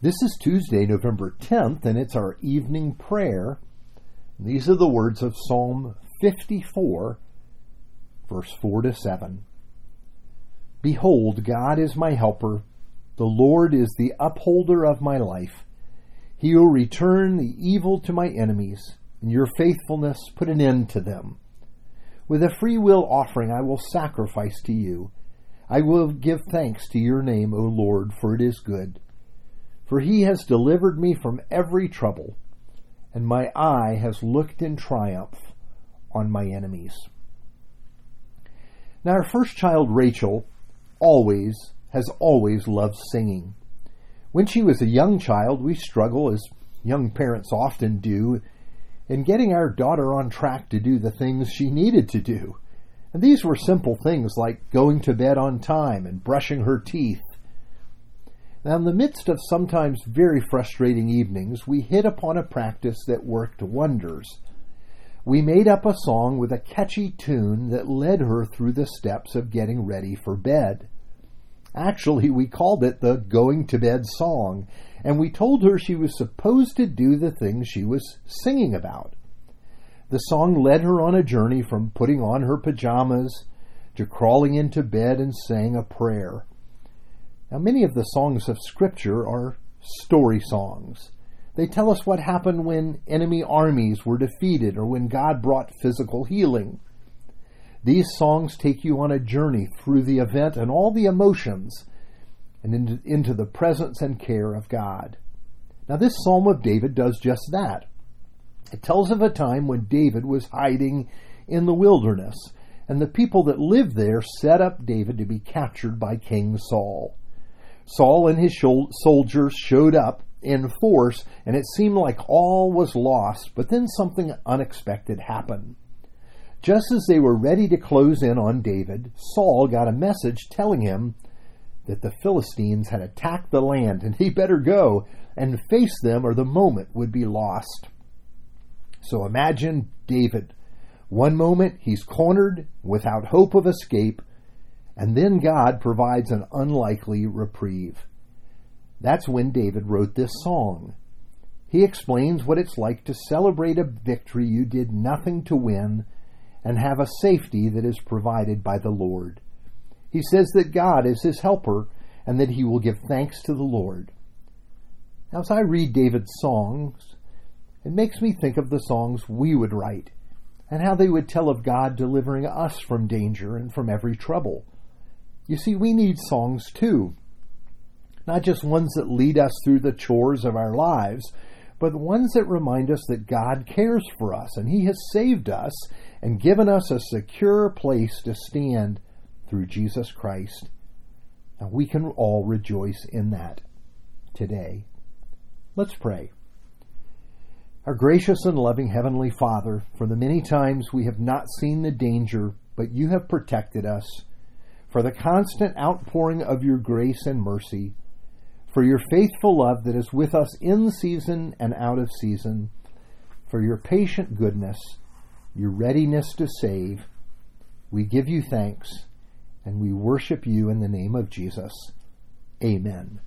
This is Tuesday, November 10th, and it's our evening prayer. These are the words of Psalm 54, verse 4 to 7. Behold, God is my helper. The Lord is the upholder of my life. He will return the evil to my enemies, and your faithfulness put an end to them. With a free will offering I will sacrifice to you. I will give thanks to your name, O Lord, for it is good. For he has delivered me from every trouble, and my eye has looked in triumph on my enemies. Now, our first child, Rachel, always has always loved singing. When she was a young child, we struggle, as young parents often do, in getting our daughter on track to do the things she needed to do. And these were simple things like going to bed on time and brushing her teeth now, in the midst of sometimes very frustrating evenings, we hit upon a practice that worked wonders. We made up a song with a catchy tune that led her through the steps of getting ready for bed. Actually, we called it the Going to Bed song, and we told her she was supposed to do the things she was singing about. The song led her on a journey from putting on her pajamas to crawling into bed and saying a prayer. Now, many of the songs of Scripture are story songs. They tell us what happened when enemy armies were defeated or when God brought physical healing. These songs take you on a journey through the event and all the emotions and into, the presence and care of God. Now, this Psalm of David does just that. It tells of a time when David was hiding in the wilderness, and the people that lived there set up David to be captured by King Saul. Saul and his soldiers showed up in force, and it seemed like all was lost, but then something unexpected happened. Just as they were ready to close in on David, Saul got a message telling him that the Philistines had attacked the land and he better go and face them or the moment would be lost. So imagine David. One moment he's cornered without hope of escape, and then God provides an unlikely reprieve. That's when David wrote this song. He explains what it's like to celebrate a victory you did nothing to win and have a safety that is provided by the Lord. He says that God is his helper and that he will give thanks to the Lord. Now, as I read David's songs, it makes me think of the songs we would write and how they would tell of God delivering us from danger and from every trouble. You see, we need songs too. Not just ones that lead us through the chores of our lives, but ones that remind us that God cares for us and He has saved us and given us a secure place to stand through Jesus Christ. Now we can all rejoice in that today. Let's pray. Our gracious and loving Heavenly Father, for the many times we have not seen the danger, but you have protected us for the constant outpouring of your grace and mercy, for your faithful love that is with us in season and out of season, for your patient goodness, your readiness to save. We give you thanks and we worship you in the name of Jesus. Amen.